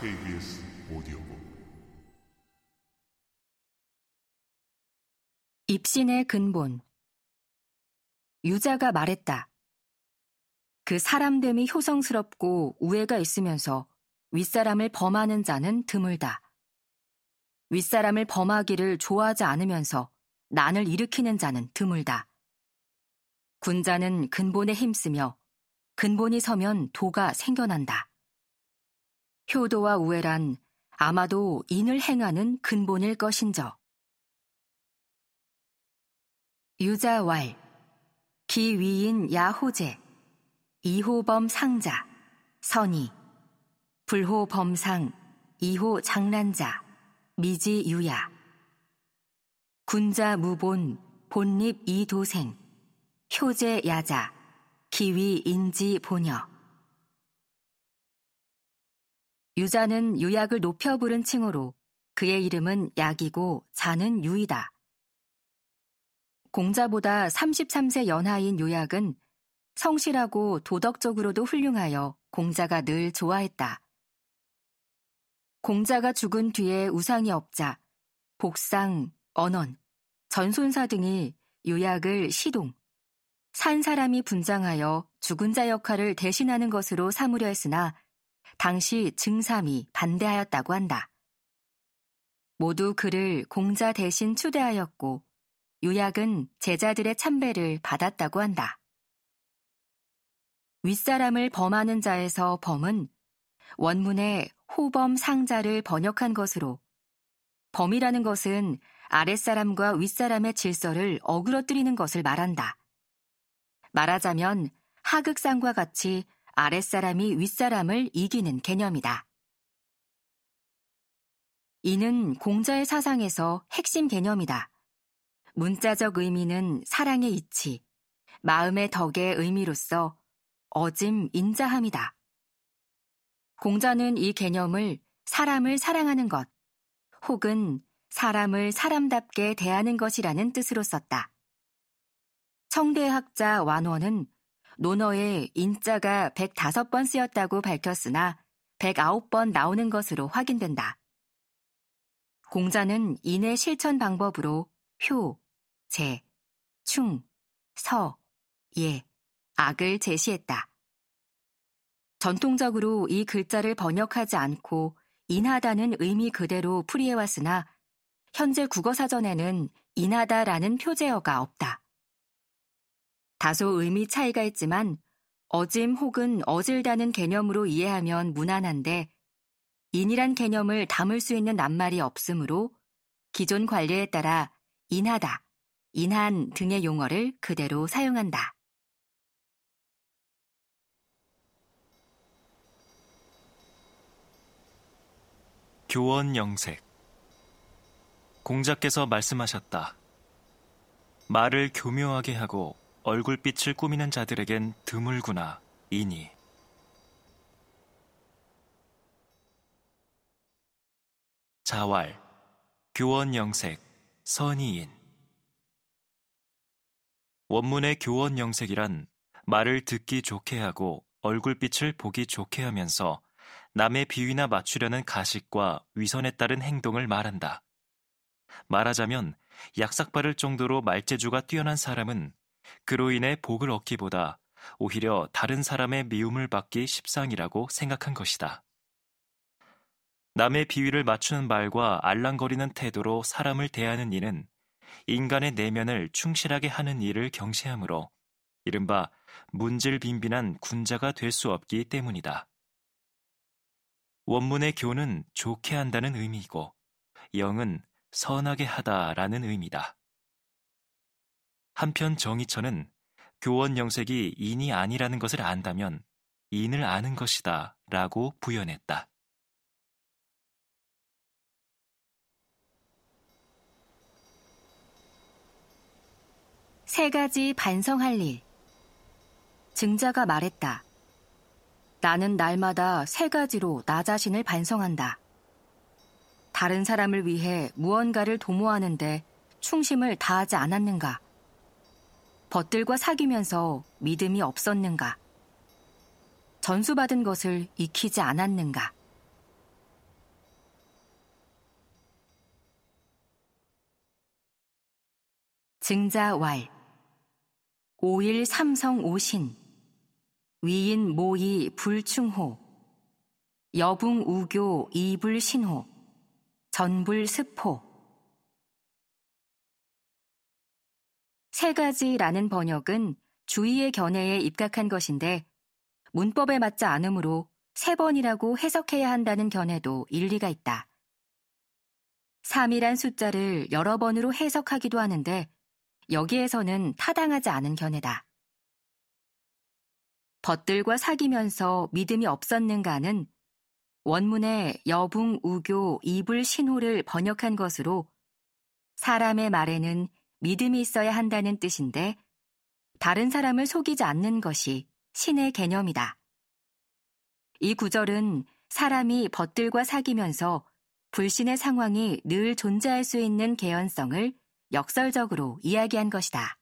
KBS 오디오북 입신의 근본 유자가 말했다. 그 사람됨이 효성스럽고 우애가 있으면서 윗사람을 범하는 자는 드물다. 윗사람을 범하기를 좋아하지 않으면서 난을 일으키는 자는 드물다. 군자는 근본에 힘쓰며 근본이 서면 도가 생겨난다. 효도와 우애란 아마도 인을 행하는 근본일 것인저. 유자왈, 기위인 야호제, 이호범 상자, 선이, 불호 범상, 이호 장란자, 미지유야, 군자 무본, 본립 이도생, 효제 야자, 기위 인지 보녀. 유자는 유약을 높여 부른 칭호로 그의 이름은 약이고 자는 유이다. 공자보다 33세 연하인 요약은 성실하고 도덕적으로도 훌륭하여 공자가 늘 좋아했다. 공자가 죽은 뒤에 우상이 없자 복상, 언원, 전손사 등이 요약을 시동, 산 사람이 분장하여 죽은 자 역할을 대신하는 것으로 삼으려 했으나 당시 증삼이 반대하였다고 한다. 모두 그를 공자 대신 추대하였고 요약은 제자들의 참배를 받았다고 한다. 윗사람을 범하는 자에서 범은 원문의 호범 상자를 번역한 것으로 범이라는 것은 아랫사람과 윗사람의 질서를 어그러뜨리는 것을 말한다. 말하자면 하극상과 같이 아랫사람이 윗사람을 이기는 개념이다. 이는 공자의 사상에서 핵심 개념이다. 문자적 의미는 사랑의 이치, 마음의 덕의 의미로서 어짐 인자함이다. 공자는 이 개념을 사람을 사랑하는 것, 혹은 사람을 사람답게 대하는 것이라는 뜻으로 썼다. 청대학자 완원은 논어에 인자가 105번 쓰였다고 밝혔으나 109번 나오는 것으로 확인된다. 공자는 인의 실천 방법으로 효, 제, 충, 서, 예, 악을 제시했다. 전통적으로 이 글자를 번역하지 않고 인하다는 의미 그대로 풀이해왔으나 현재 국어사전에는 인하다라는 표제어가 없다. 다소 의미 차이가 있지만 어짐 혹은 어질다는 개념으로 이해하면 무난한데 인이란 개념을 담을 수 있는 낱말이 없으므로 기존 관례에 따라 인하다, 인한 등의 용어를 그대로 사용한다. 교원 영색 공자께서 말씀하셨다. 말을 교묘하게 하고 얼굴빛을 꾸미는 자들에겐 드물구나 이니. 자왈, 교원 영색, 선의인. 원문의 교원 영색이란 말을 듣기 좋게 하고 얼굴빛을 보기 좋게 하면서 남의 비위나 맞추려는 가식과 위선에 따른 행동을 말한다. 말하자면 약삭 바를 정도로 말재주가 뛰어난 사람은 그로 인해 복을 얻기보다 오히려 다른 사람의 미움을 받기 십상이라고 생각한 것이다. 남의 비위를 맞추는 말과 알랑거리는 태도로 사람을 대하는 이는 인간의 내면을 충실하게 하는 일을 경시하므로 이른바 문질빈빈한 군자가 될 수 없기 때문이다. 원문의 교는 좋게 한다는 의미이고 영은 선하게 하다라는 의미다. 한편 정의처는 교원 영색이 인이 아니라는 것을 안다면 인을 아는 것이다 라고 부연했다. 세 가지 반성할 일. 증자가 말했다. 나는 날마다 세 가지로 나 자신을 반성한다. 다른 사람을 위해 무언가를 도모하는데 충심을 다하지 않았는가? 벗들과 사귀면서 믿음이 없었는가? 전수받은 것을 익히지 않았는가? 증자왈. 5일 삼성 오신. 위인 모이 불충호. 여붕 우교 이불신호. 전불 스포 세 가지라는 번역은 주의의 견해에 입각한 것인데 문법에 맞지 않으므로 세 번이라고 해석해야 한다는 견해도 일리가 있다. 3이란 숫자를 여러 번으로 해석하기도 하는데 여기에서는 타당하지 않은 견해다. 벗들과 사귀면서 믿음이 없었는가는 원문의 여붕 우교 이불 신호를 번역한 것으로 사람의 말에는 믿음이 있어야 한다는 뜻인데 다른 사람을 속이지 않는 것이 신의 개념이다. 이 구절은 사람이 벗들과 사귀면서 불신의 상황이 늘 존재할 수 있는 개연성을 역설적으로 이야기한 것이다.